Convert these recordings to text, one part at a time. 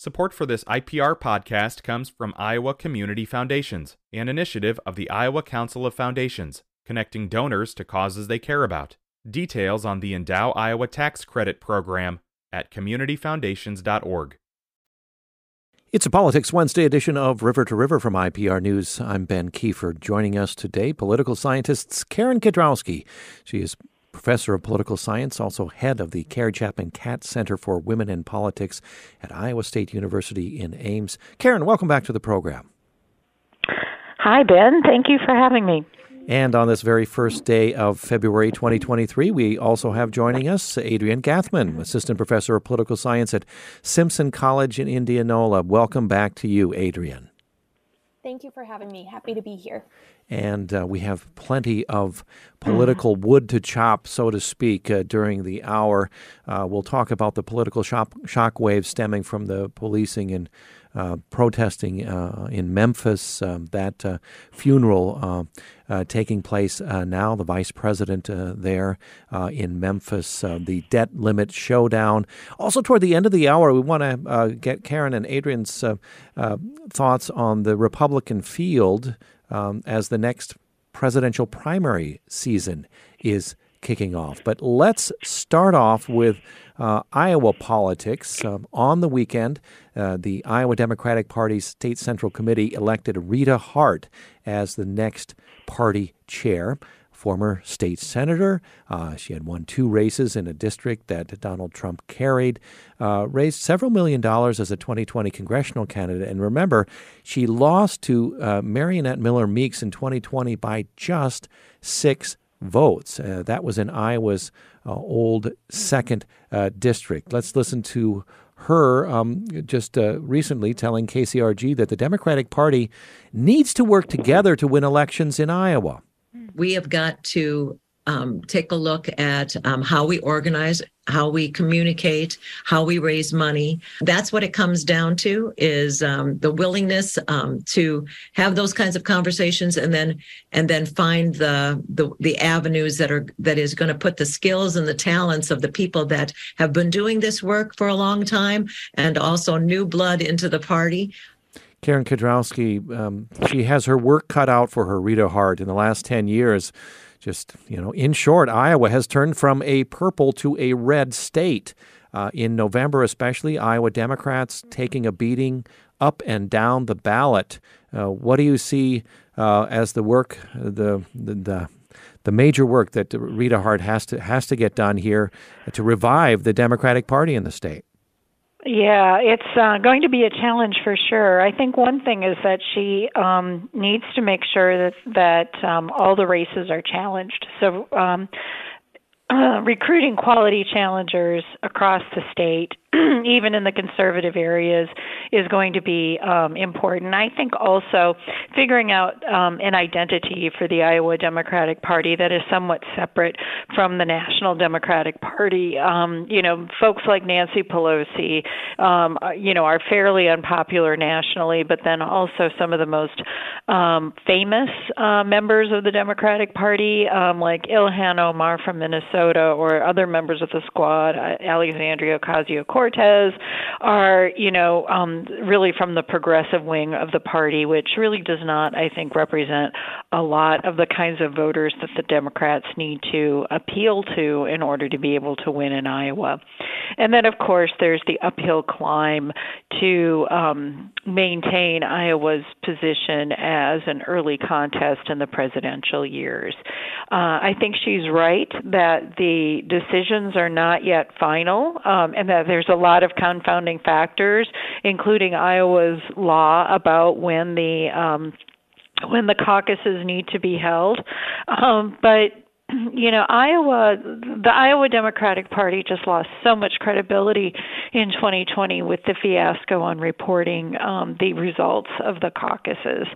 Support for this IPR podcast comes from Iowa Community Foundations, an initiative of the Iowa Council of Foundations, connecting donors to causes they care about. Details on the Endow Iowa Tax Credit Program at communityfoundations.org. It's a Politics Wednesday edition of River to River from IPR News. I'm Ben Kiefer. Joining us today, political scientist Karen Kedrowski. She is professor of political science, also head of the Carrie Chapman Catt Center for Women in Politics at Iowa State University in Ames. Karen, welcome back to the program. Hi, Ben. Thank you for having me. And on this very first day of February 2023, we also have joining us Adrian Gathman, Assistant Professor of Political Science at Simpson College in Indianola. Welcome back to you, Adrian. Thank you for having me. Happy to be here and uh, we have plenty of political wood to chop, so to speak, uh, during the hour. Uh, we'll talk about the political shock, shock waves stemming from the policing and uh, protesting uh, in Memphis, um, that uh, funeral taking place now, the vice president there in Memphis, the debt limit showdown. Also, toward the end of the hour, we want to get Karen and Adrienne's thoughts on the Republican field um, as the next presidential primary season is kicking off. But let's start off with uh, Iowa politics. Um, on the weekend, uh, the Iowa Democratic Party's State Central Committee elected Rita Hart as the next party chair former state senator. Uh, she had won two races in a district that Donald Trump carried, uh, raised several million dollars as a 2020 congressional candidate. And remember, she lost to uh, Mariannette Miller Meeks in 2020 by just six votes. Uh, that was in Iowa's uh, old second uh, district. Let's listen to her um, just uh, recently telling KCRG that the Democratic Party needs to work together to win elections in Iowa we have got to um, take a look at um, how we organize how we communicate how we raise money. That's what it comes down to is um, the willingness um, to have those kinds of conversations and then and then find the the, the avenues that are that is going to put the skills and the talents of the people that have been doing this work for a long time and also new blood into the party Karen Kedrowski, um, she has her work cut out for her. Rita Hart in the last ten years, just you know, in short, Iowa has turned from a purple to a red state. Uh, in November, especially, Iowa Democrats taking a beating up and down the ballot. Uh, what do you see uh, as the work, the, the, the the major work that Rita Hart has to has to get done here to revive the Democratic Party in the state? Yeah, it's uh, going to be a challenge for sure. I think one thing is that she um, needs to make sure that that um, all the races are challenged. So um, uh, recruiting quality challengers across the state, even in the conservative areas, is going to be um, important. I think also figuring out um, an identity for the Iowa Democratic Party that is somewhat separate from the National Democratic Party. Um, you know, folks like Nancy Pelosi, um, you know, are fairly unpopular nationally, but then also some of the most um, famous uh, members of the Democratic Party, um, like Ilhan Omar from Minnesota or other members of the squad, uh, Alexandria Ocasio Cortez, are, you know, um, really from the progressive wing of the party, which really does not, I think, represent a lot of the kinds of voters that the Democrats need to appeal to in order to be able to win in Iowa. And then, of course, there's the uphill climb to um, maintain Iowa's position as an early contest in the presidential years. Uh, I think she's right that the decisions are not yet final um, and that there's a lot of confounding factors, including Iowa's law about when the um, when the caucuses need to be held. Um, but you know, Iowa, the Iowa Democratic Party just lost so much credibility in 2020 with the fiasco on reporting um, the results of the caucuses,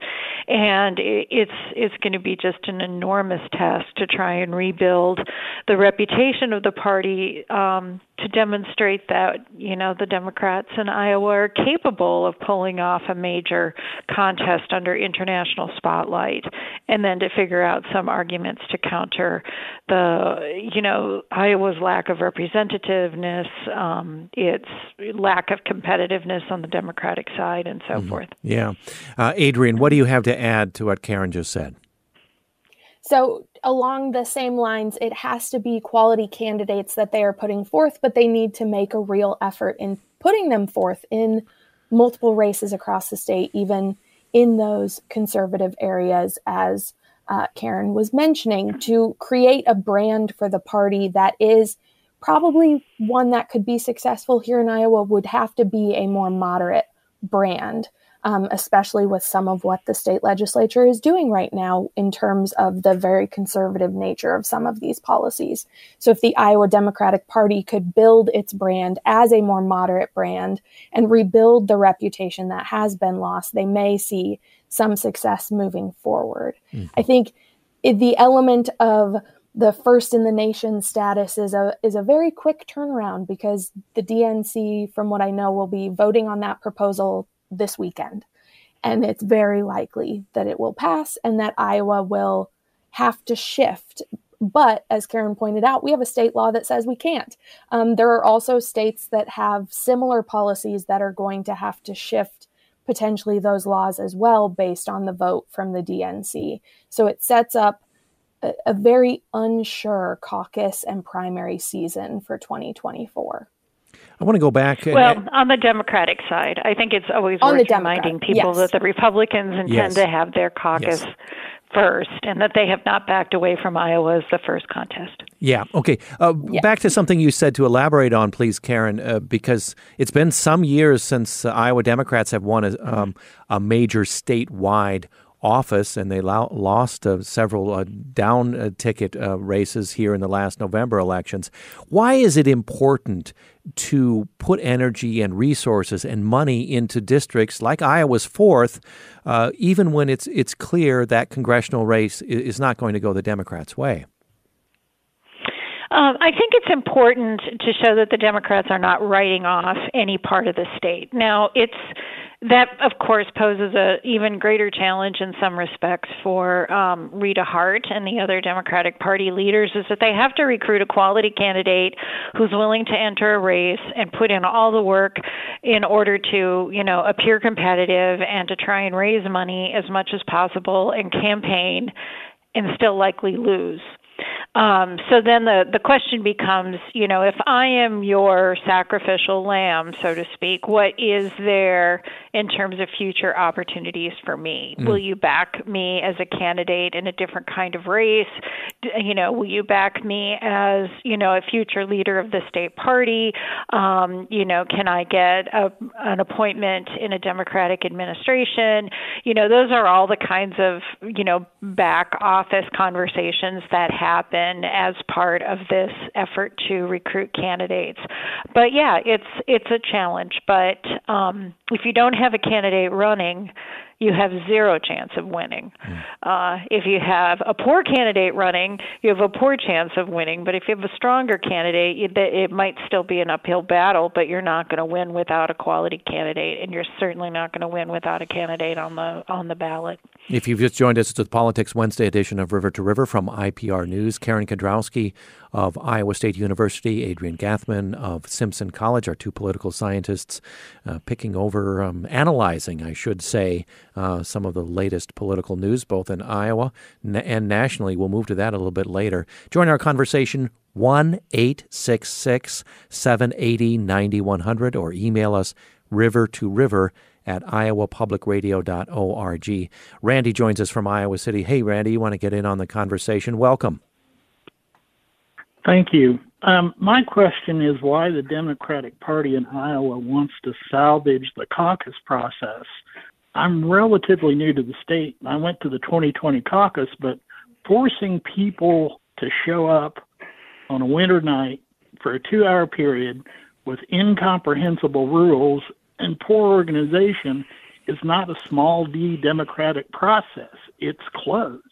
and it's it's going to be just an enormous task to try and rebuild the reputation of the party um, to demonstrate that you know the Democrats in Iowa are capable of pulling off a major contest under international spotlight, and then to figure out some arguments to counter the you know Iowa's lack of representativeness, um, its lack of competitiveness on the Democratic side, and so mm-hmm. forth. Yeah, uh, Adrian, what do you have to add to what Karen just said? So, along the same lines, it has to be quality candidates that they are putting forth, but they need to make a real effort in putting them forth in multiple races across the state, even in those conservative areas, as uh, Karen was mentioning, to create a brand for the party that is probably one that could be successful here in Iowa, would have to be a more moderate brand um, especially with some of what the state legislature is doing right now in terms of the very conservative nature of some of these policies. So, if the Iowa Democratic Party could build its brand as a more moderate brand and rebuild the reputation that has been lost, they may see some success moving forward. Mm-hmm. I think the element of the first in the nation status is a is a very quick turnaround because the DNC, from what I know, will be voting on that proposal this weekend. And it's very likely that it will pass and that Iowa will have to shift. But as Karen pointed out, we have a state law that says we can't. Um, there are also states that have similar policies that are going to have to shift potentially those laws as well based on the vote from the DNC. So it sets up a, a very unsure caucus and primary season for 2024. I want to go back. Well, on the Democratic side, I think it's always on worth reminding people yes. that the Republicans intend yes. to have their caucus. Yes first and that they have not backed away from Iowa as the first contest. Yeah. Okay. Uh, yeah. Back to something you said to elaborate on, please, Karen, uh, because it's been some years since uh, Iowa Democrats have won a, um, a major statewide office, and they lo- lost uh, several uh, down uh, ticket uh, races here in the last November elections. Why is it important to put energy and resources and money into districts like Iowa's fourth, uh, even when it's it's clear that congressional race is not going to go the Democrats' way? Um, I think it's important to show that the Democrats are not writing off any part of the state. Now, it's that of course poses a even greater challenge in some respects for um, Rita Hart and the other Democratic Party leaders is that they have to recruit a quality candidate who's willing to enter a race and put in all the work in order to you know appear competitive and to try and raise money as much as possible and campaign and still likely lose. Um, so then the, the question becomes, you know, if I am your sacrificial lamb, so to speak, what is there in terms of future opportunities for me? Mm. Will you back me as a candidate in a different kind of race? You know, will you back me as, you know, a future leader of the state party? Um, you know, can I get a, an appointment in a Democratic administration? You know, those are all the kinds of, you know, back office conversations that happen happen as part of this effort to recruit candidates. But yeah, it's it's a challenge. But um, if you don't have a candidate running, you have zero chance of winning. Uh, if you have a poor candidate running, you have a poor chance of winning. But if you have a stronger candidate, it, might still be an uphill battle, but you're not going to win without a quality candidate, and you're certainly not going to win without a candidate on the on the ballot. If you've just joined us, it's the Politics Wednesday edition of River to River from IPR News. Karen Kedrowski of Iowa State University, Adrian Gathman of Simpson College, our two political scientists, uh, picking over, um, analyzing, I should say, uh, some of the latest political news, both in Iowa and nationally. We'll move to that a little bit later. Join our conversation 1 866 780 9100 or email us river to river at iowapublicradio.org. Randy joins us from Iowa City. Hey, Randy, you want to get in on the conversation? Welcome. Thank you. Um, my question is why the Democratic Party in Iowa wants to salvage the caucus process. I'm relatively new to the state. I went to the 2020 caucus, but forcing people to show up on a winter night for a two hour period with incomprehensible rules and poor organization is not a small d democratic process. It's closed.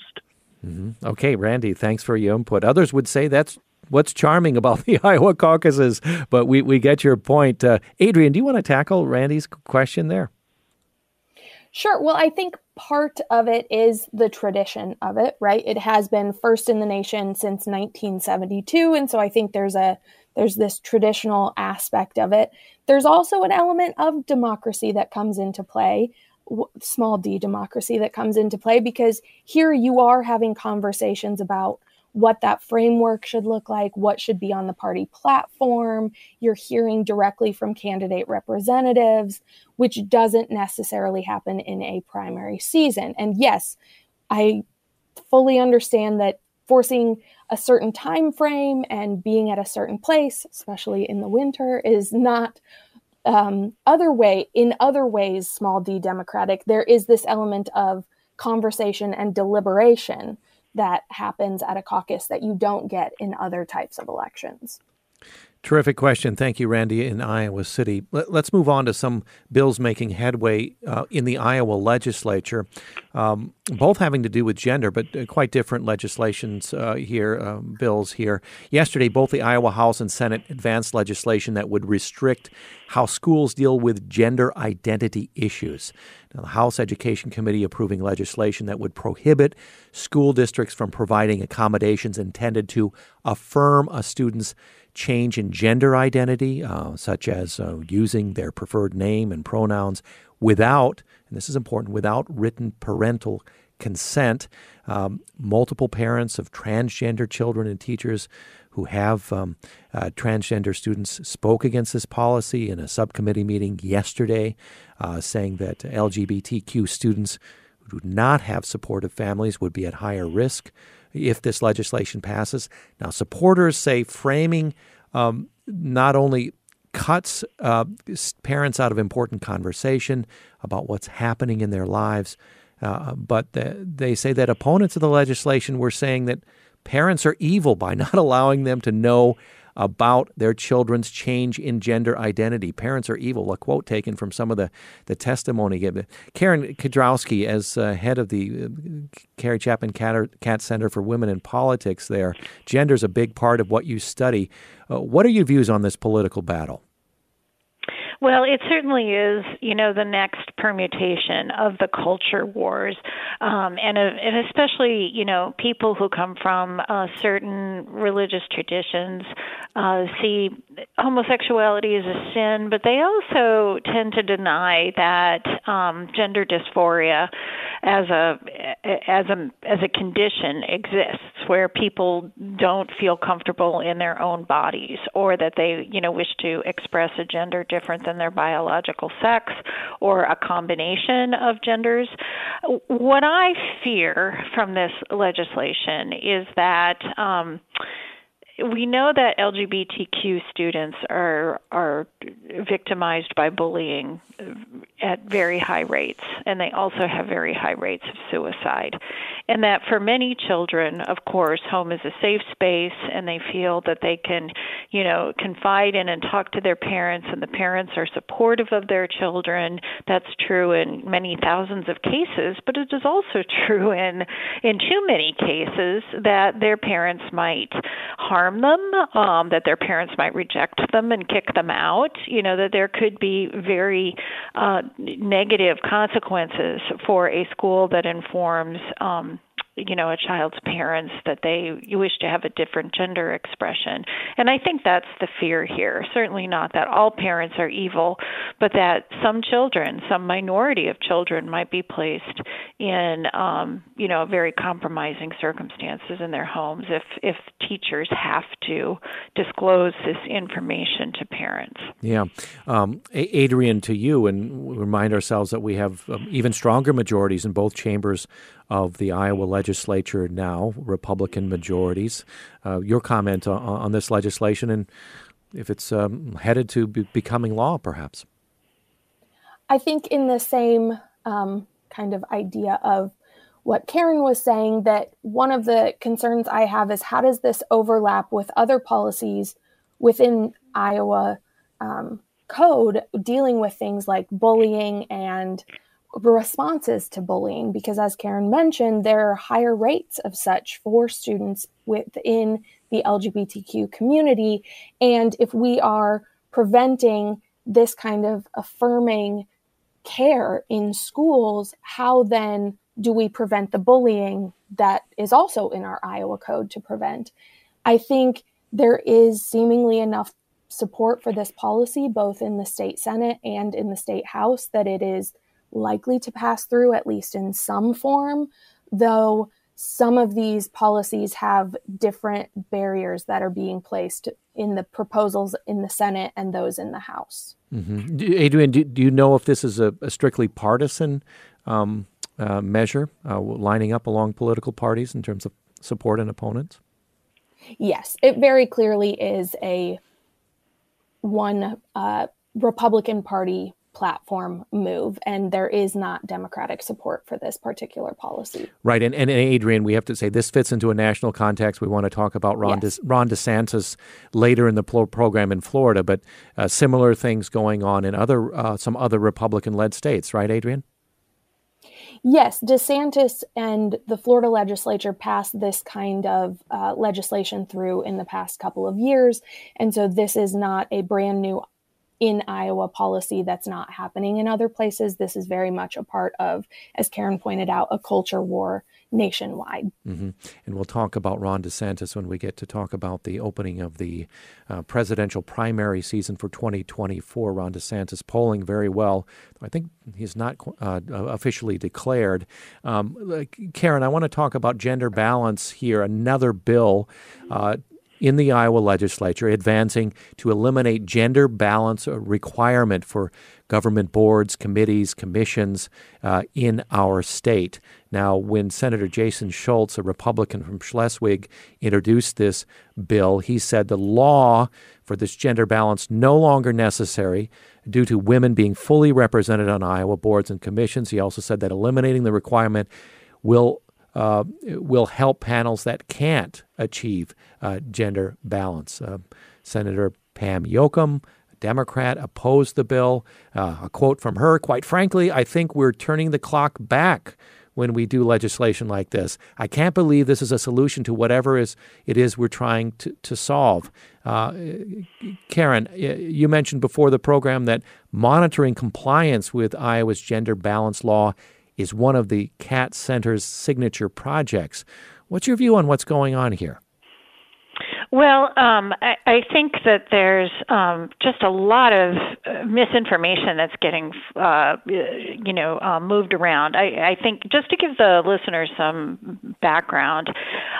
Mm-hmm. Okay, Randy, thanks for your input. Others would say that's what's charming about the Iowa caucuses, but we, we get your point. Uh, Adrian, do you want to tackle Randy's question there? Sure. Well, I think part of it is the tradition of it, right? It has been first in the nation since 1972, and so I think there's a there's this traditional aspect of it. There's also an element of democracy that comes into play, small d democracy that comes into play because here you are having conversations about what that framework should look like, what should be on the party platform. You're hearing directly from candidate representatives, which doesn't necessarily happen in a primary season. And yes, I fully understand that forcing a certain time frame and being at a certain place, especially in the winter, is not um, other way in other ways small d democratic. There is this element of conversation and deliberation that happens at a caucus that you don't get in other types of elections. Terrific question. Thank you, Randy, in Iowa City. Let, us move on to some bills making headway uh, in the Iowa legislature, um, both having to do with gender, but uh, quite different legislations uh, here, um, bills here. Yesterday, both the Iowa House and Senate advanced legislation that would restrict how schools deal with gender identity issues. Now, the House Education Committee approving legislation that would prohibit school districts from providing accommodations intended to affirm a student's change in gender identity, uh, such as uh, using their preferred name and pronouns without, and this is important, without written parental consent. Um, multiple parents of transgender children and teachers who have um, uh, transgender students spoke against this policy in a subcommittee meeting yesterday, uh, saying that LGBTQ students who do not have supportive families would be at higher risk if this legislation passes. Now, supporters say framing um, not only cuts uh, parents out of important conversation about what's happening in their lives, uh, but the, they say that opponents of the legislation were saying that parents are evil by not allowing them to know about their children's change in gender identity. Parents are evil, a quote taken from some of the, the testimony given. Karen Kedrowski, as uh, head of the uh, Carrie Chapman Catt Center for Women in Politics, there, gender is a big part of what you study. Uh, what are your views on this political battle? Well, it certainly is, you know, the next permutation of the culture wars, um, and, uh, and especially, you know, people who come from uh, certain religious traditions uh, see homosexuality as a sin, but they also tend to deny that um, gender dysphoria as a as a as a condition exists where people don't feel comfortable in their own bodies or that they you know wish to express a gender different than their biological sex or a combination of genders what i fear from this legislation is that um we know that LGBTQ students are are victimized by bullying at very high rates, and they also have very high rates of suicide. And that for many children, of course, home is a safe space, and they feel that they can, you know, confide in and talk to their parents, and the parents are supportive of their children. That's true in many thousands of cases, but it is also true in in too many cases that their parents might harm them, um, that their parents might reject them and kick them out, you know, that there could be very uh, negative consequences for a school that informs um, you know a child's parents that they wish to have a different gender expression. And i think that's the fear here. Certainly not that all parents are evil but that some children some minority of children might be placed in um you know very compromising circumstances in their homes if if teachers have to disclose this information to parents. Yeah. Um, adrian to you and remind ourselves that we have um, even stronger majorities in both chambers of the Iowa legislature now, Republican majorities. Uh, your comment on, on, this legislation and if it's um, headed to be becoming law, perhaps? I think in the same um, kind of idea of what Karen was saying, that one of the concerns I have is how does this overlap with other policies within Iowa um, code dealing with things like bullying and responses to bullying because as Karen mentioned there are higher rates of such for students within the LGBTQ community. And if we are preventing this kind of affirming care in schools, how then do we prevent the bullying that is also in our Iowa code to prevent? I think there is seemingly enough support for this policy, both in the state Senate and in the state House, that it is likely to pass through, at least in some form, though some of these policies have different barriers that are being placed in the proposals in the Senate and those in the House. Mm-hmm. Adrienne, do, do, you know if this is a, a strictly partisan um, uh, measure, uh, lining up along political parties in terms of support and opponents? Yes, it very clearly is a one uh, Republican Party platform move, and there is not Democratic support for this particular policy. Right, and, and, Adrienne, we have to say this fits into a national context. We want to talk about Ron, yes. De, Ron DeSantis later in the program in Florida, but uh, similar things going on in other uh, some other Republican-led states, right, adrian Yes, DeSantis and the Florida legislature passed this kind of uh, legislation through in the past couple of years. And so this is not a brand new in Iowa policy that's not happening in other places. This is very much a part of, as Karen pointed out, a culture war nationwide. Mm-hmm. And we'll talk about Ron DeSantis when we get to talk about the opening of the uh, presidential primary season for 2024. Ron DeSantis polling very well. I think he's not uh, officially declared. Um, Karen, I want to talk about gender balance here. Another bill. Uh, in the Iowa legislature advancing to eliminate gender balance requirement for government boards, committees, commissions uh, in our state. Now, when Senator Jason Schultz, a Republican from Schleswig, introduced this bill, he said the law for this gender balance no longer necessary due to women being fully represented on Iowa boards and commissions. He also said that eliminating the requirement will uh, will help panels that can't achieve uh, gender balance. Uh, Senator Pam Jochum, Democrat, opposed the bill. Uh, a quote from her Quite frankly, I think we're turning the clock back when we do legislation like this. I can't believe this is a solution to whatever is, it is we're trying to, to solve. Uh, Karen, you mentioned before the program that monitoring compliance with Iowa's gender balance law is one of the Catt Center's signature projects. What's your view on what's going on here? Well, um, I, I think that there's um, just a lot of uh, misinformation that's getting, uh, you know, uh, moved around. I, I think just to give the listeners some background,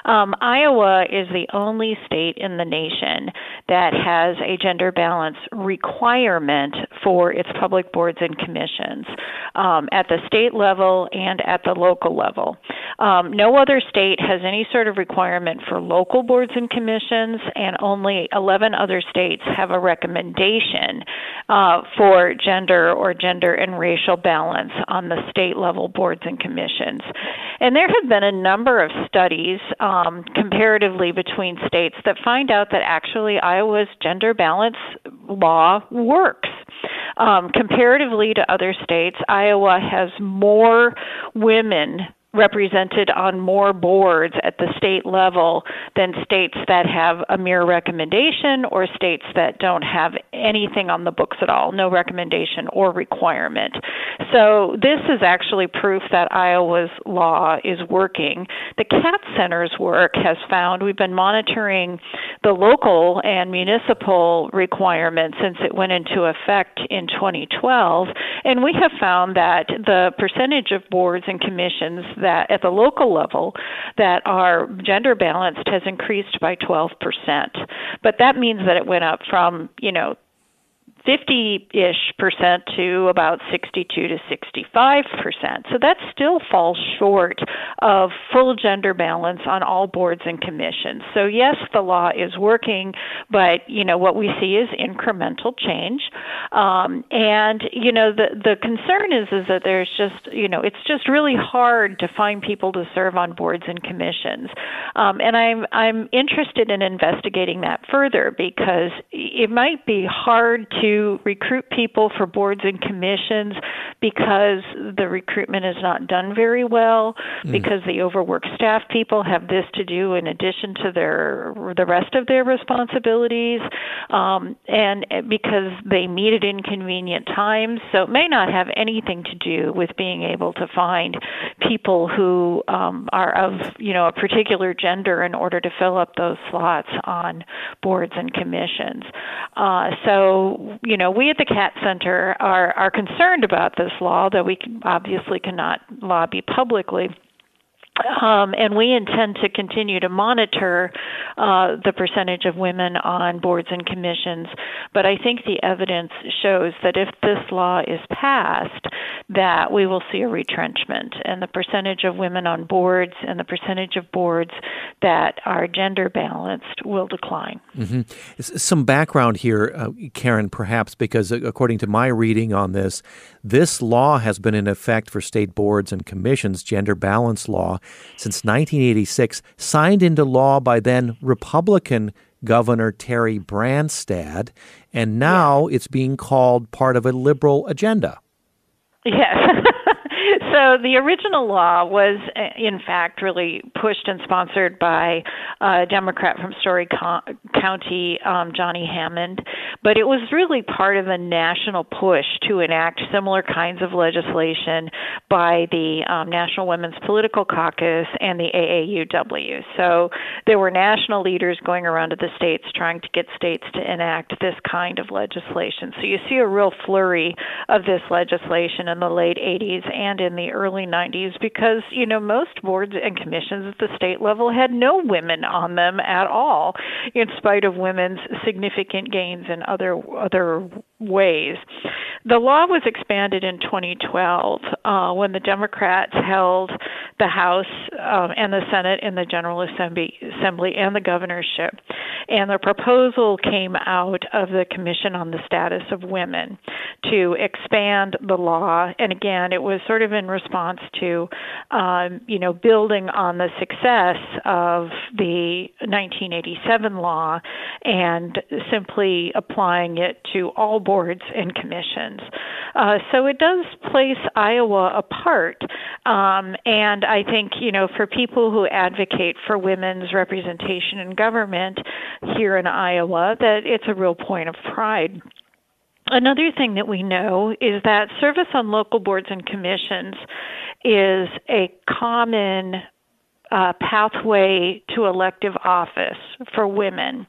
um, Iowa is the only state in the nation that has a gender balance requirement for its public boards and commissions um, at the state level and at the local level. Um, no other state has any sort of requirement for local boards and commissions, and only 11 other states have a recommendation uh, for gender or gender and racial balance on the state level boards and commissions. And there have been a number of studies um, comparatively between states that find out that actually Iowa's gender balance law works. Um, comparatively to other states, Iowa has more women represented on more boards at the state level than states that have a mere recommendation or states that don't have anything on the books at all, no recommendation or requirement. So this is actually proof that Iowa's law is working. The Catt Center's work has found we've been monitoring the local and municipal requirements since it went into effect in 2012, and we have found that the percentage of boards and commissions that at the local level that are gender balanced has increased by 12%. But that means that it went up from, you know, 50 ish percent to about 62 to 65 percent. So that still falls short of full gender balance on all boards and commissions. So yes, the law is working, but you know what we see is incremental change. Um, and you know the the concern is is that there's just you know it's just really hard to find people to serve on boards and commissions. Um, and I'm I'm interested in investigating that further because it might be hard to recruit people for boards and commissions because the recruitment is not done very well, mm. because the overworked staff people have this to do in addition to their the rest of their responsibilities, um, and because they meet at inconvenient times. So it may not have anything to do with being able to find people who um, are of you know a particular gender in order to fill up those slots on boards and commissions. Uh, so you know we at the Catt Center are are concerned about this law, though we can, obviously cannot lobby publicly. Um, and we intend to continue to monitor uh, the percentage of women on boards and commissions. But I think the evidence shows that if this law is passed, that we will see a retrenchment, and the percentage of women on boards and the percentage of boards that are gender balanced will decline. Mm-hmm. Some background here, uh, Karen, perhaps, because according to my reading on this, this law has been in effect for state boards and commissions, gender balance law, since 1986, signed into law by then Republican Governor Terry Branstad, and now it's being called part of a liberal agenda. Yes. So the original law was, uh, in fact, really pushed and sponsored by a Democrat from Story County, um, Johnie Hammond, but it was really part of a national push to enact similar kinds of legislation by the um, National Women's Political Caucus and the AAUW. So there were national leaders going around to the states trying to get states to enact this kind of legislation. So you see a real flurry of this legislation in the late 80s and in the early 90s because, you know, most boards and commissions at the state level had no women on them at all, in spite of women's significant gains in other other ways. The law was expanded in 2012 uh, when the Democrats held the House um, and the Senate and the General Assembly, Assembly and the governorship. And the proposal came out of the Commission on the Status of Women to expand the law. And again, it was sort of in response to, um, you know, building on the success of the 1987 law and simply applying it to all boards and commissions. Uh, so it does place Iowa apart. Um, and I think, you know, for people who advocate for women's representation in government here in Iowa, that it's a real point of pride. Another thing that we know is that service on local boards and commissions is a common uh, pathway to elective office for women.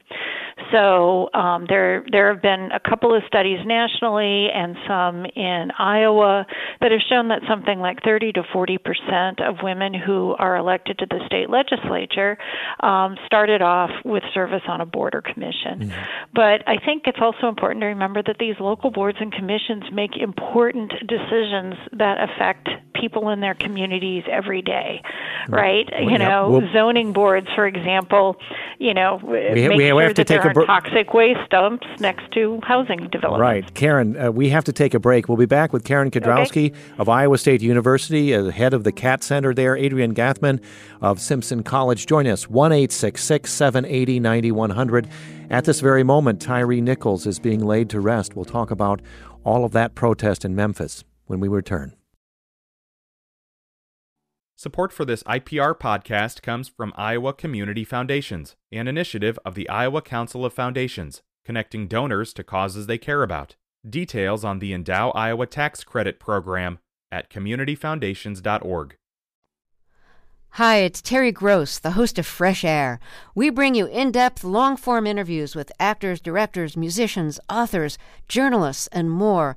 So um, there there have been a couple of studies nationally and some in Iowa that have shown that something like 30 to 40 percent of women who are elected to the state legislature um, started off with service on a board or commission. Mm-hmm. But I think it's also important to remember that these local boards and commissions make important decisions that affect people in their communities every day, right? Well, you know, well, zoning boards, for example, you know, we, we, sure we have to take a br- toxic waste dumps next to housing developments. Right, Karen. Uh, we have to take a break. We'll be back with Karen Kedrowski okay. of Iowa State University, uh, head of the Catt Center there. Adrian Gathman of Simpson College. Join us one eight six six seven eighty ninety one hundred. At this very moment, Tyre Nichols is being laid to rest. We'll talk about all of that protest in Memphis when we return. Support for this IPR podcast comes from Iowa Community Foundations, an initiative of the Iowa Council of Foundations, connecting donors to causes they care about. Details on the Endow Iowa Tax Credit Program at communityfoundations.org. Hi, it's Terry Gross, the host of Fresh Air. We bring you in depth, long form interviews with actors, directors, musicians, authors, journalists, and more.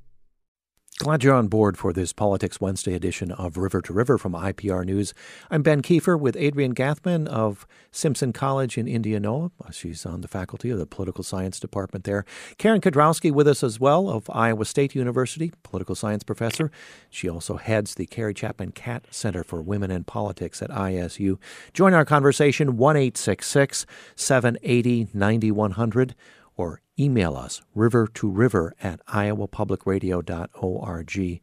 Glad you're on board for this Politics Wednesday edition of River to River from IPR News. I'm Ben Kiefer with Adrian Gathman of Simpson College in Indianola. Uh, she's on the faculty of the Political Science Department there. Karen Kedrowski with us as well of Iowa State University, political science professor. She also heads the Carrie Chapman Catt Center for Women in Politics at ISU. Join our conversation 1 780 9100 or email us, river to river at iowapublicradio.org.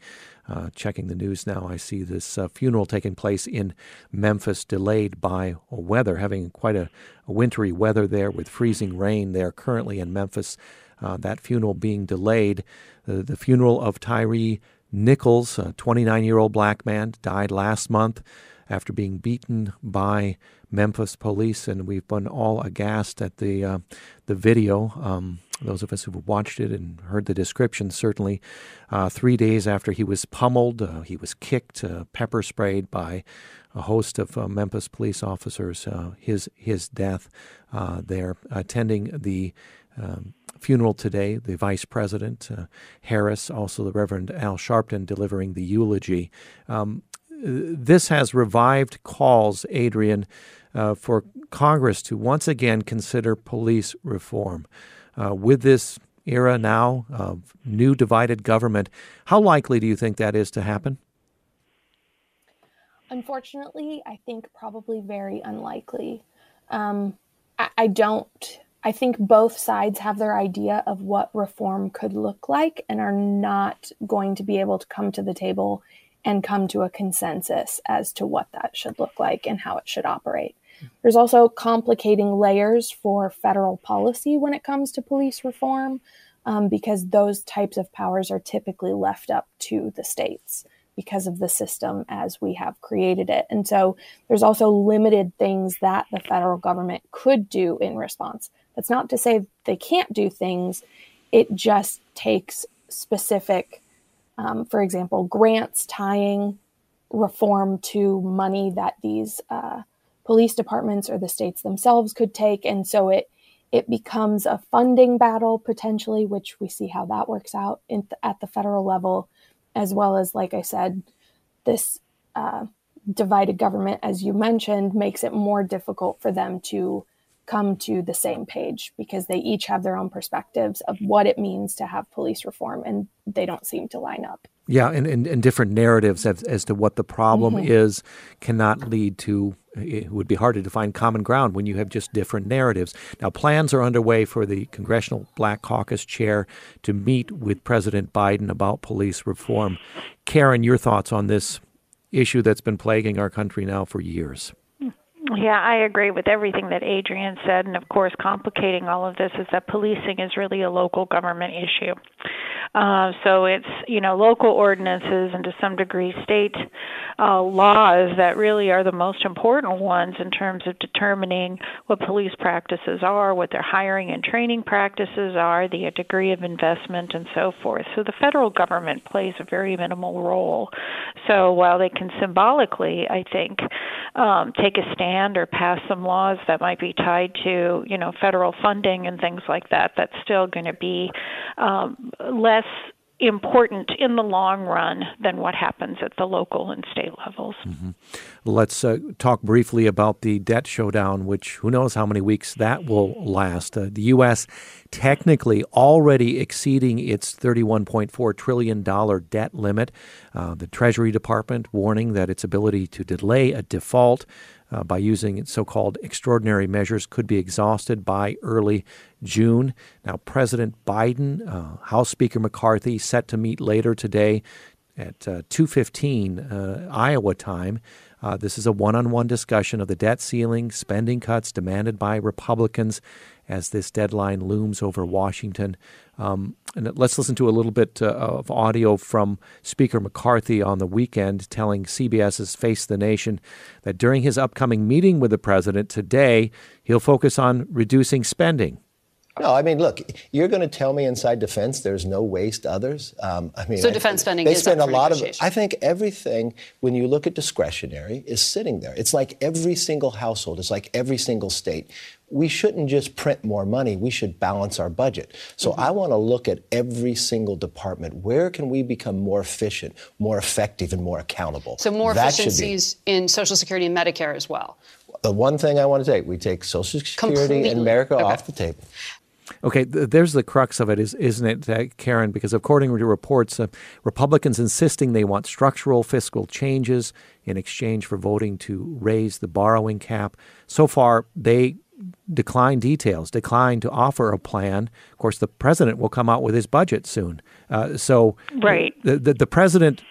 Uh, checking the news now, I see this uh, funeral taking place in Memphis, delayed by weather, having quite a, a wintry weather there with freezing rain there currently in Memphis. Uh, that funeral being delayed. the funeral of Tyre Nichols, a 29 year old black man, died last month after being beaten by Memphis police, and we've been all aghast at the uh, the video. Um, those of us who've watched it and heard the description, certainly, uh, three days after he was pummeled, uh, he was kicked, uh, pepper sprayed by a host of uh, Memphis police officers. Uh, his his death there, attending the um, funeral today, the Vice President Harris, also the Reverend Al Sharpton delivering the eulogy. Um, this has revived calls, Adrian, uh, for Congress to once again consider police reform. Uh, with this era now of new divided government, how likely do you think that is to happen? Unfortunately, I think probably very unlikely. Um, I, I don't. I think both sides have their idea of what reform could look like and are not going to be able to come to the table and come to a consensus as to what that should look like and how it should operate. There's also complicating layers for federal policy when it comes to police reform, um, because those types of powers are typically left up to the states because of the system as we have created it. And so there's also limited things that the federal government could do in response. That's not to say they can't do things, it just takes specific um, for example, grants tying reform to money that these uh, police departments or the states themselves could take, and so it it becomes a funding battle potentially, which we see how that works out th- at the federal level, as well as, like I said, this uh, divided government, as you mentioned, makes it more difficult for them to come to the same page because they each have their own perspectives of what it means to have police reform and they don't seem to line up. Yeah, and, and, and different narratives as, as to what the problem mm-hmm. is cannot lead to, it would be hard to find common ground when you have just different narratives. Now, plans are underway for the Congressional Black Caucus chair to meet with President Biden about police reform. Karen, your thoughts on this issue that's been plaguing our country now for years? Yeah, I agree with everything that Adrian said. And of course, complicating all of this is that policing is really a local government issue. Uh, so it's, you know, local ordinances and to some degree state uh, laws that really are the most important ones in terms of determining what police practices are, what their hiring and training practices are, the degree of investment, and so forth. So the federal government plays a very minimal role. So while they can symbolically, I think, um, take a stand or pass some laws that might be tied to, you know, federal funding and things like that, that's still going to be um, less important in the long run than what happens at the local and state levels. Mm-hmm. Let's uh, talk briefly about the debt showdown, which who knows how many weeks that will last. Uh, the U.S. technically already exceeding its $31.4 trillion debt limit. Uh, the Treasury Department warning that its ability to delay a default uh, by using so called extraordinary measures could be exhausted by early June. Now, President Biden, uh, House Speaker McCarthy set to meet later today at uh, 2:15 uh, Iowa time. Uh, this is a one-on-one discussion of the debt ceiling, spending cuts demanded by Republicans as this deadline looms over Washington. Um, and let's listen to a little bit uh, of audio from Speaker McCarthy on the weekend telling CBS's Face the Nation that during his upcoming meeting with the president today, he'll focus on reducing spending. No, I mean, look, you're going to tell me inside defense there's no waste others. Um, I mean, so defense spending they is spend a lot of. I think everything when you look at discretionary is sitting there. It's like every single household. It's like every single state. We shouldn't just print more money. We should balance our budget. So mm-hmm. I want to look at every single department. Where can we become more efficient, more effective, and more accountable? So more that efficiencies in Social Security and Medicare as well. The one thing I want to take, we take Social Security Completely. and America okay. off the table. Okay, th- there's the crux of it, is, isn't it, uh, Karen? Because according to reports, uh, Republicans insisting they want structural fiscal changes in exchange for voting to raise the borrowing cap. So far, they decline details, decline to offer a plan. Of course, the president will come out with his budget soon. Uh, so, right. the, the, the president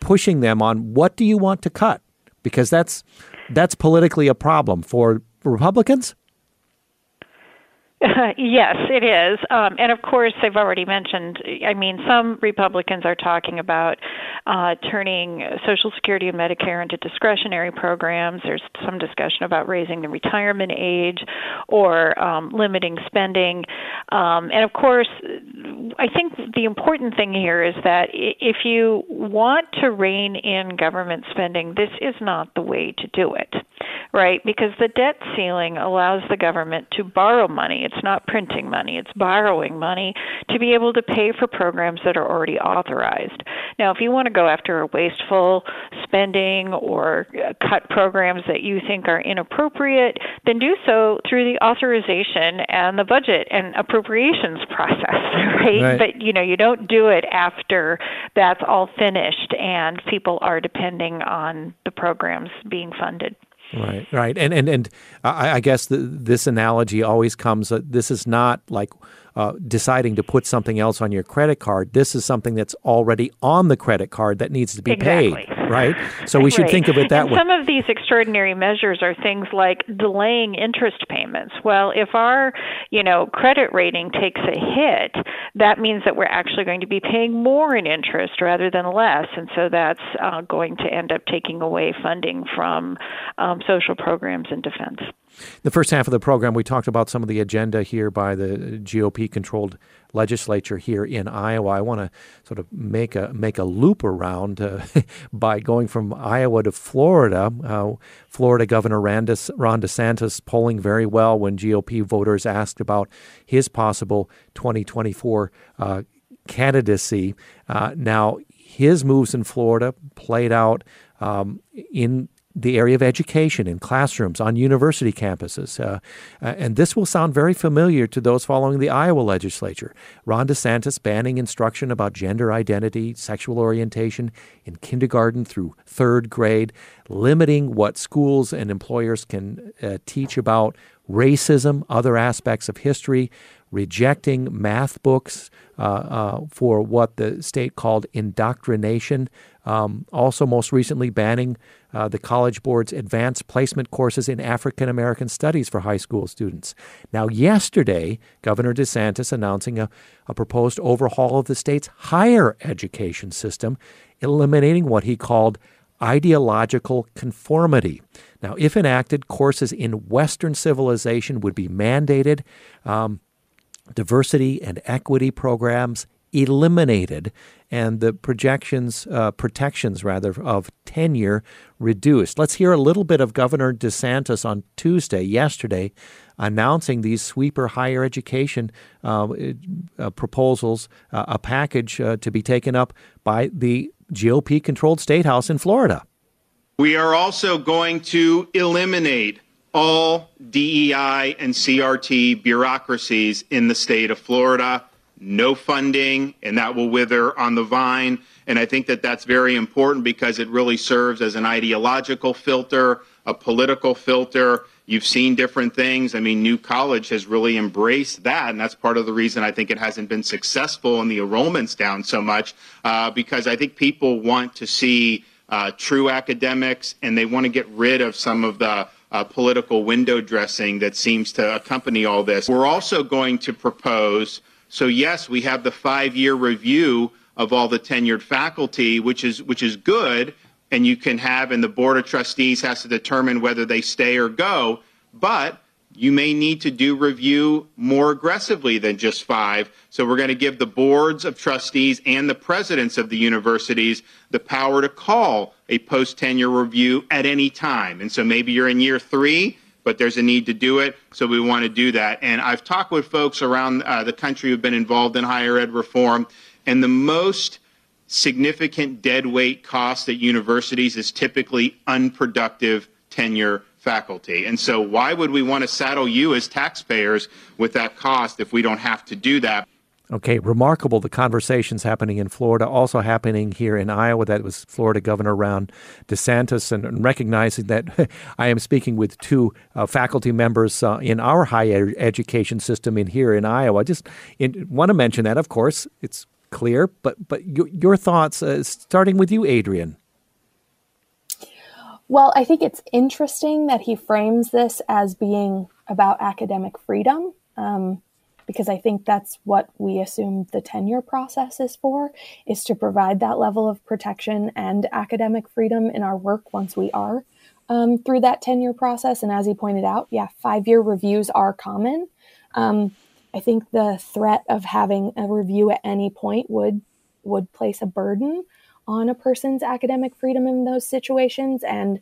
pushing them on what do you want to cut? Because that's that's politically a problem for Republicans. yes, it is. Um, and of course, they've already mentioned, I mean, some Republicans are talking about uh, turning Social Security and Medicare into discretionary programs. There's some discussion about raising the retirement age or um, limiting spending. Um, and of course, I think the important thing here is that if you want to rein in government spending, this is not the way to do it, right? Because the debt ceiling allows the government to borrow money. It's not printing money, it's borrowing money to be able to pay for programs that are already authorized. Now, if you want to go after wasteful spending or uh, cut programs that you think are inappropriate, then do so through the authorization and the budget and appropriations process, right? right? But you know, you don't do it after that's all finished and people are depending on the programs being funded. Right, right, and and and I, I guess the, this analogy always comes. Uh, this is not like uh, deciding to put something else on your credit card. This is something that's already on the credit card that needs to be exactly. paid, right? So we should right. think of it that and way. Some of these extraordinary measures are things like delaying interest payments. Well, if our, you know, credit rating takes a hit, that means that we're actually going to be paying more in interest rather than less, and so that's uh, going to end up taking away funding from um, social programs and defense. The first half of the program, we talked about some of the agenda here by the GOP controlled legislature here in Iowa. I want to sort of make a make a loop around uh, by going from Iowa to Florida. Uh, Florida Governor Ron DeSantis polling very well when GOP voters asked about his possible 2024 uh, candidacy. Uh, now, his moves in Florida played out um, in the area of education in classrooms, on university campuses. Uh, uh, and this will sound very familiar to those following the Iowa legislature. Ron DeSantis banning instruction about gender identity, sexual orientation in kindergarten through third grade, limiting what schools and employers can uh, teach about racism, other aspects of history, rejecting math books uh, uh, for what the state called indoctrination. Um, also, most recently, banning uh, the College Board's advanced placement courses in African American studies for high school students. Now, yesterday, Governor DeSantis announcing a, a proposed overhaul of the state's higher education system, eliminating what he called ideological conformity. Now, if enacted, courses in Western civilization would be mandated. Um, diversity and equity programs eliminated and the projections uh, protections rather of tenure reduced. Let's hear a little bit of Governor DeSantis on Tuesday, yesterday, announcing these sweeper higher education uh, uh, proposals, uh, a package uh, to be taken up by the GOP-controlled state house in Florida. We are also going to eliminate all DEI and CRT bureaucracies in the state of Florida. No funding, and that will wither on the vine. And I think that that's very important because it really serves as an ideological filter, a political filter. You've seen different things. I mean, New College has really embraced that, and that's part of the reason I think it hasn't been successful and the enrollment's down so much uh, because I think people want to see uh, true academics and they want to get rid of some of the uh, political window dressing that seems to accompany all this. We're also going to propose, so yes, we have the five year review of all the tenured faculty, which is, which is good, and you can have, and the Board of Trustees has to determine whether they stay or go, but you may need to do review more aggressively than just five. So we're going to give the boards of trustees and the presidents of the universities the power to call a post tenure review at any time. And so maybe you're in year three, but there's a need to do it. So we want to do that. And I've talked with folks around uh, the country who've been involved in higher ed reform, and the most significant deadweight cost at universities is typically unproductive tenure faculty. And so, why would we want to saddle you as taxpayers with that cost if we don't have to do that? Okay, remarkable the conversations happening in Florida, also happening here in Iowa. That was Florida Governor Ron DeSantis, and, recognizing that I am speaking with two uh, faculty members uh, in our higher education system in here in Iowa. Just in, want to mention that, of course, it's clear, but but your, your thoughts, uh, starting with you, Adrian. Well, I think it's interesting that he frames this as being about academic freedom. Um, because I think that's what we assume the tenure process is for, is to provide that level of protection and academic freedom in our work once we are um, through that tenure process. And as he pointed out, yeah, five year reviews are common. Um, I think the threat of having a review at any point would would place a burden on a person's academic freedom in those situations. And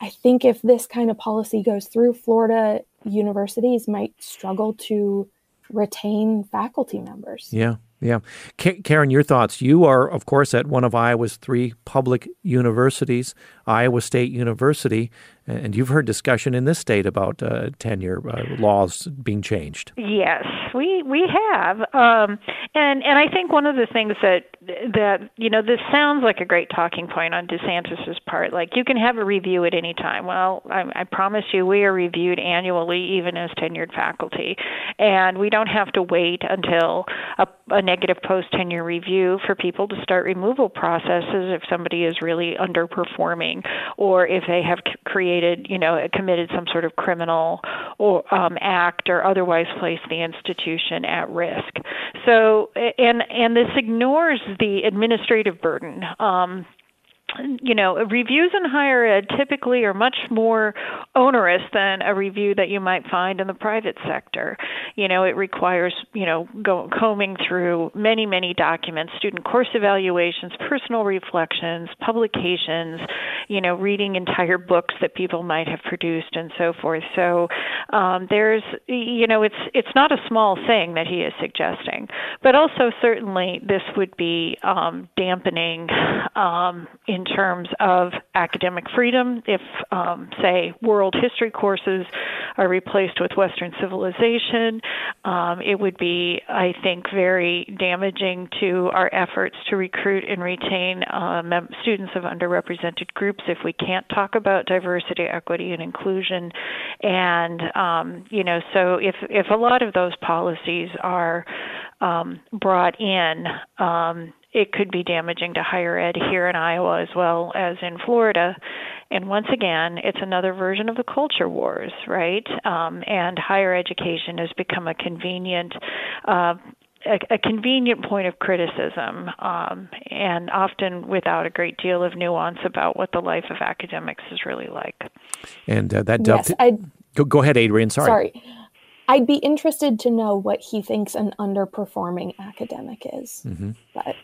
I think if this kind of policy goes through, Florida universities might struggle to retain faculty members. Yeah, yeah. Karen, your thoughts. You are, of course, at one of Iowa's three public universities, Iowa State University, and you've heard discussion in this state about uh, tenure uh, laws being changed. Yes, we we have, um, and and I think one of the things that that you know this sounds like a great talking point on DeSantis's part. Like you can have a review at any time. Well, I, I promise you, we are reviewed annually, even as tenured faculty, and we don't have to wait until a, a negative post tenure review for people to start removal processes if somebody is really underperforming or if they have created you know, committed some sort of criminal or um, act or otherwise placed the institution at risk. So, and and this ignores the administrative burden. Um, you know, reviews in higher ed typically are much more onerous than a review that you might find in the private sector. You know, it requires, you know, go, combing through many, many documents, student course evaluations, personal reflections, publications, you know, reading entire books that people might have produced and so forth. So um, there's, you know, it's it's not a small thing that he is suggesting, but also certainly this would be um, dampening um, in terms of academic freedom. If, um, say, world history courses are replaced with Western civilization, um, it would be, I think, very damaging to our efforts to recruit and retain uh, mem- students of underrepresented groups if we can't talk about diversity, equity, and inclusion. And um, you know, so if if a lot of those policies are um, brought in, um, it could be damaging to higher ed here in Iowa as well as in Florida. And once again, it's another version of the culture wars, right? Um, and higher education has become a convenient. Uh, a, a, convenient point of criticism, um, and often without a great deal of nuance about what the life of academics is really like. And uh, that yes, go, go ahead, Adrian. Sorry. Sorry. I'd be interested to know what he thinks an underperforming academic is. Mm-hmm. But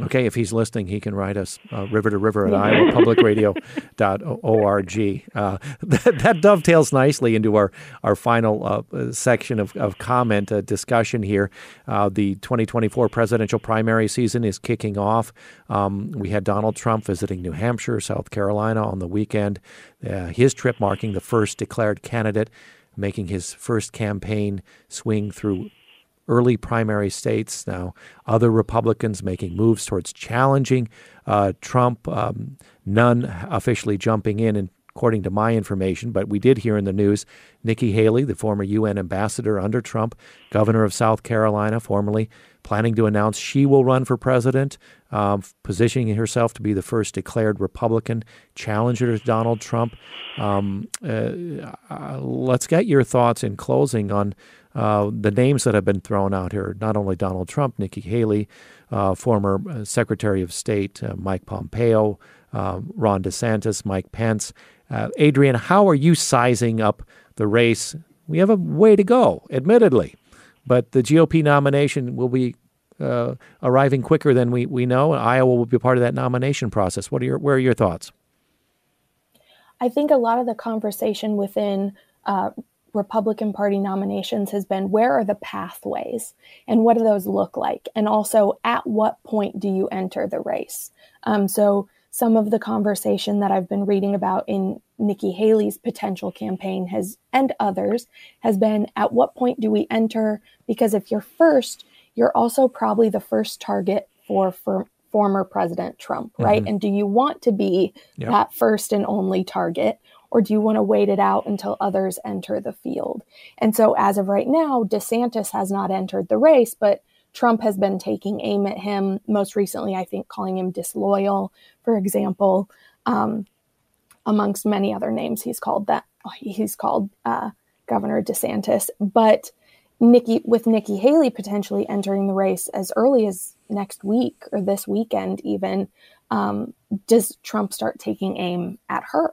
Okay, if he's listening, he can write us uh, river to river at iowapublicradio.org. Uh, that, that, dovetails nicely into our, our final uh, section of, of comment uh, discussion here. Uh, the 2024 presidential primary season is kicking off. Um, we had Donald Trump visiting New Hampshire, South Carolina on the weekend, uh, his trip marking the first declared candidate making his first campaign swing through early primary states. Now, other Republicans making moves towards challenging uh, Trump, um, none officially jumping in, according to my information, but we did hear in the news Nikki Haley, the former UN ambassador under Trump, governor of South Carolina, formerly planning to announce she will run for president, um, positioning herself to be the first declared Republican challenger to Donald Trump. Um, uh, uh, let's get your thoughts in closing on uh, the names that have been thrown out here, not only Donald Trump, Nikki Haley, uh, former uh, Secretary of State uh, Mike Pompeo, uh, Ron DeSantis, Mike Pence. Adrian, how are you sizing up the race? We have a way to go, admittedly, but the GOP nomination will be arriving quicker than we, we know. Iowa will be part of that nomination process. What are your, where are your thoughts? I think a lot of the conversation within uh, Republican Party nominations has been where are the pathways and what do those look like? And also, at what point do you enter the race? Um, so, some of the conversation that I've been reading about in Nikki Haley's potential campaign has, and others, has been at what point do we enter? Because if you're first, you're also probably the first target for, for former President Trump, right? Mm-hmm. And do you want to be yep. that first and only target? Or do you want to wait it out until others enter the field? And so, as of right now, DeSantis has not entered the race, but Trump has been taking aim at him, most recently, I think, calling him disloyal, for example, um, amongst many other names he's called that. He's called uh, Governor DeSantis. But Nikki, with Nikki Haley potentially entering the race as early as next week or this weekend, even, um, does Trump start taking aim at her?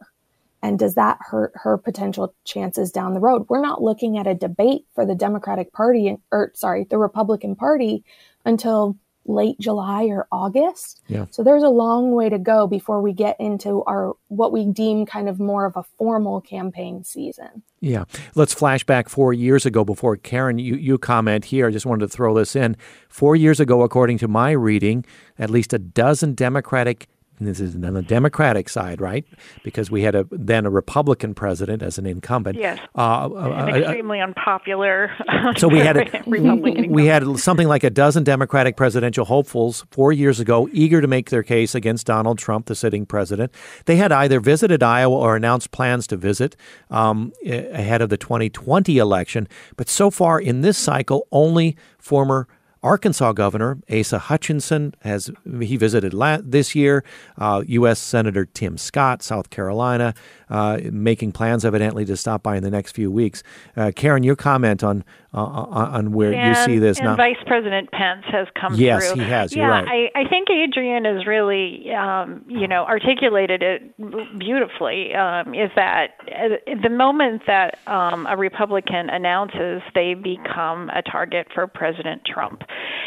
And does that hurt her potential chances down the road? We're not looking at a debate for the Democratic Party, or sorry, the Republican Party until late July or August. Yeah. So there's a long way to go before we get into our what we deem kind of more of a formal campaign season. Yeah. Let's flash back four years ago before Karen, you, you comment here. I just wanted to throw this in. Four years ago, according to my reading, at least a dozen Democratic this is on the Democratic side, right? Because we had a then a Republican president as an incumbent. Yes. Uh, uh, uh extremely uh, unpopular. So we had a, we had something like a dozen Democratic presidential hopefuls four years ago, eager to make their case against Donald Trump, the sitting president. They had either visited Iowa or announced plans to visit um, ahead of the 2020 election. But so far in this cycle, only former Arkansas Governor Asa Hutchinson has he visited la- this year. Uh, U.S. Senator Tim Scott, South Carolina, uh, making plans evidently to stop by in the next few weeks. Uh, Karen, your comment on uh, on where and, you see this. And now. Vice President Pence has come yes, through. Yes, he has. Yeah, right. I, I think Adrian has really, um, you know, articulated it beautifully. Um, is that uh, the moment that um, a Republican announces, they become a target for President Trump.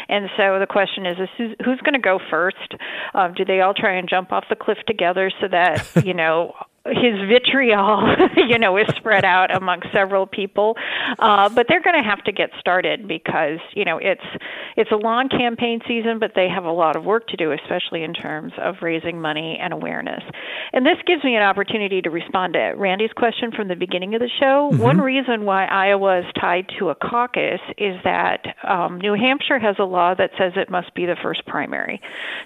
And so the question is, is who's, who's going to go first? Um, do they all try and jump off the cliff together so that you know his vitriol, you know, is spread out among several people. Uh, but they're going to have to get started because you know it's it's a long campaign season, but they have a lot of work to do, especially in terms of raising money and awareness. And this gives me an opportunity to respond to Randy's question from the beginning of the show. Mm-hmm. One reason why Iowa is tied to a caucus is that um, New Hampshire has a law that says it must be the first primary.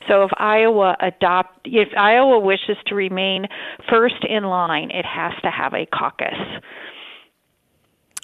So if Iowa adopt if Iowa wishes to remain first in line, it has to have a caucus.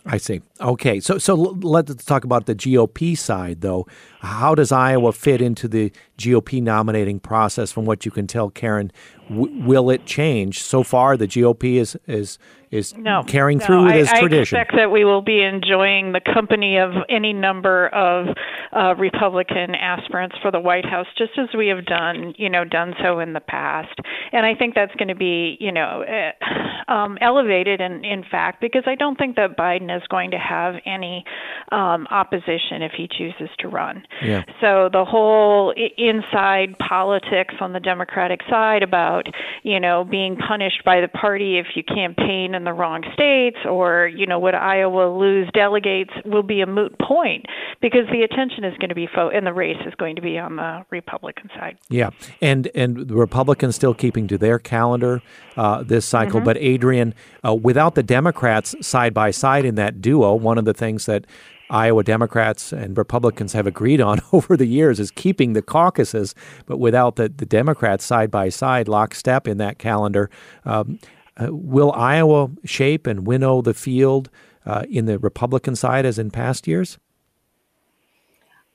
I see. Okay, so so let's talk about the GOP side, though. How does Iowa fit into the GOP nominating process? From what you can tell, Karen, w- will it change? So far, the GOP is is is no, carrying no, through I, this tradition. I expect that we will be enjoying the company of any number of uh, Republican aspirants for the White House, just as we have done, you know, done so in the past. And I think that's going to be, you know, uh, um, elevated in, in fact, because I don't think that Biden is going to have any um, opposition if he chooses to run. Yeah. So the whole inside politics on the Democratic side about, you know, being punished by the party if you campaign in the wrong states or, you know, would Iowa lose delegates will be a moot point because the attention is going to be fo- in the race is going to be on the Republican side. Yeah. And and the Republicans still keeping to their calendar uh, this cycle, mm-hmm. but Adrian, uh, without the Democrats side by side in that duo, one of the things that Iowa Democrats and Republicans have agreed on over the years is keeping the caucuses, but without the, the Democrats side by side, lockstep in that calendar. Um, uh, will Iowa shape and winnow the field uh, in the Republican side as in past years?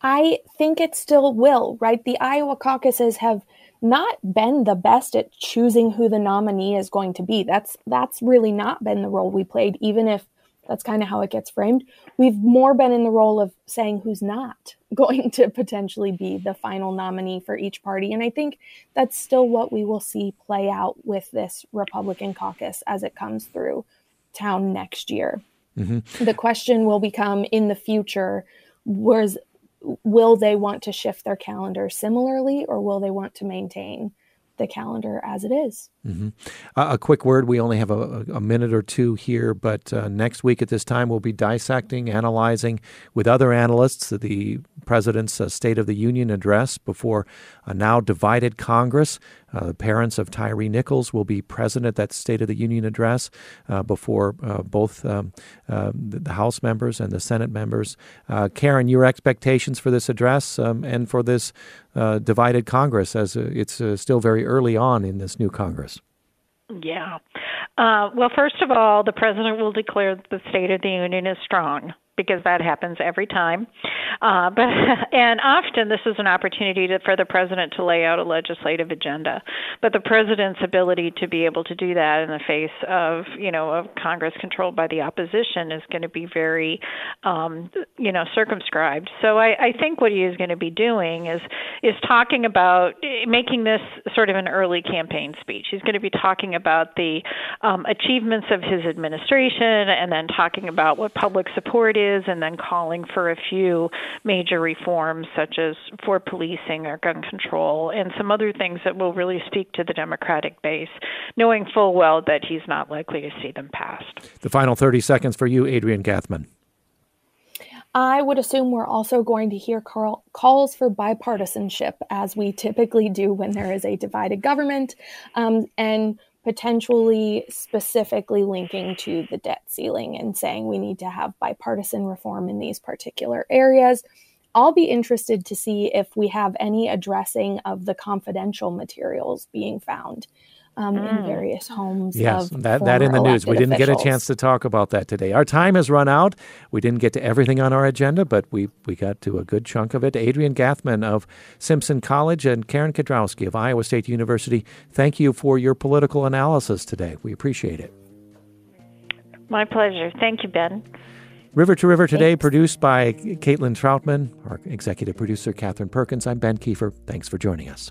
I think it still will, right? The Iowa caucuses have not been the best at choosing who the nominee is going to be. That's that's really not been the role we played, even if that's kind of how it gets framed. We've more been in the role of saying who's not going to potentially be the final nominee for each party. And I think that's still what we will see play out with this Republican caucus as it comes through town next year. Mm-hmm. The question will become in the future was will they want to shift their calendar similarly or will they want to maintain the calendar as it is. Mm-hmm. Uh, a quick word. We only have a, a minute or two here, but uh, next week at this time, we'll be dissecting, analyzing with other analysts the president's uh, State of the Union address before a now divided Congress. Uh, the parents of Tyre Nichols will be present at that State of the Union address uh, before uh, both um, the House members and the Senate members. Karen, your expectations for this address um, and for this divided Congress, as it's still very early on in this new Congress. Yeah. Uh, well, first of all, the president will declare that the State of the Union is strong because that happens every time. Uh, but and often this is an opportunity to, for the president to lay out a legislative agenda. But the president's ability to be able to do that in the face of you know of Congress controlled by the opposition is going to be very um, you know circumscribed. So I, I think what he is going to be doing is is talking about making this sort of an early campaign speech. He's going to be talking about the um, achievements of his administration and then talking about what public support is is, and then calling for a few major reforms, such as for policing or gun control, and some other things that will really speak to the Democratic base, knowing full well that he's not likely to see them passed. The final 30 seconds for you, Adrian Gathman. I would assume we're also going to hear call, calls for bipartisanship, as we typically do when there is a divided government. Um, and potentially specifically linking to the debt ceiling and saying we need to have bipartisan reform in these particular areas. I'll be interested to see if we have any addressing of the confidential materials being found um, mm. in various homes. Yes, that, that in the news. We didn't officials. get a chance to talk about that today. Our time has run out. We didn't get to everything on our agenda, but we, we got to a good chunk of it. Adrian Gathman of Simpson College and Karen Kedrowski of Iowa State University, thank you for your political analysis today. We appreciate it. My pleasure. Thank you, Ben. River to River today, Thanks. produced by Caitlin Troutman, our executive producer, Katherine Perkins. I'm Ben Kiefer. Thanks for joining us.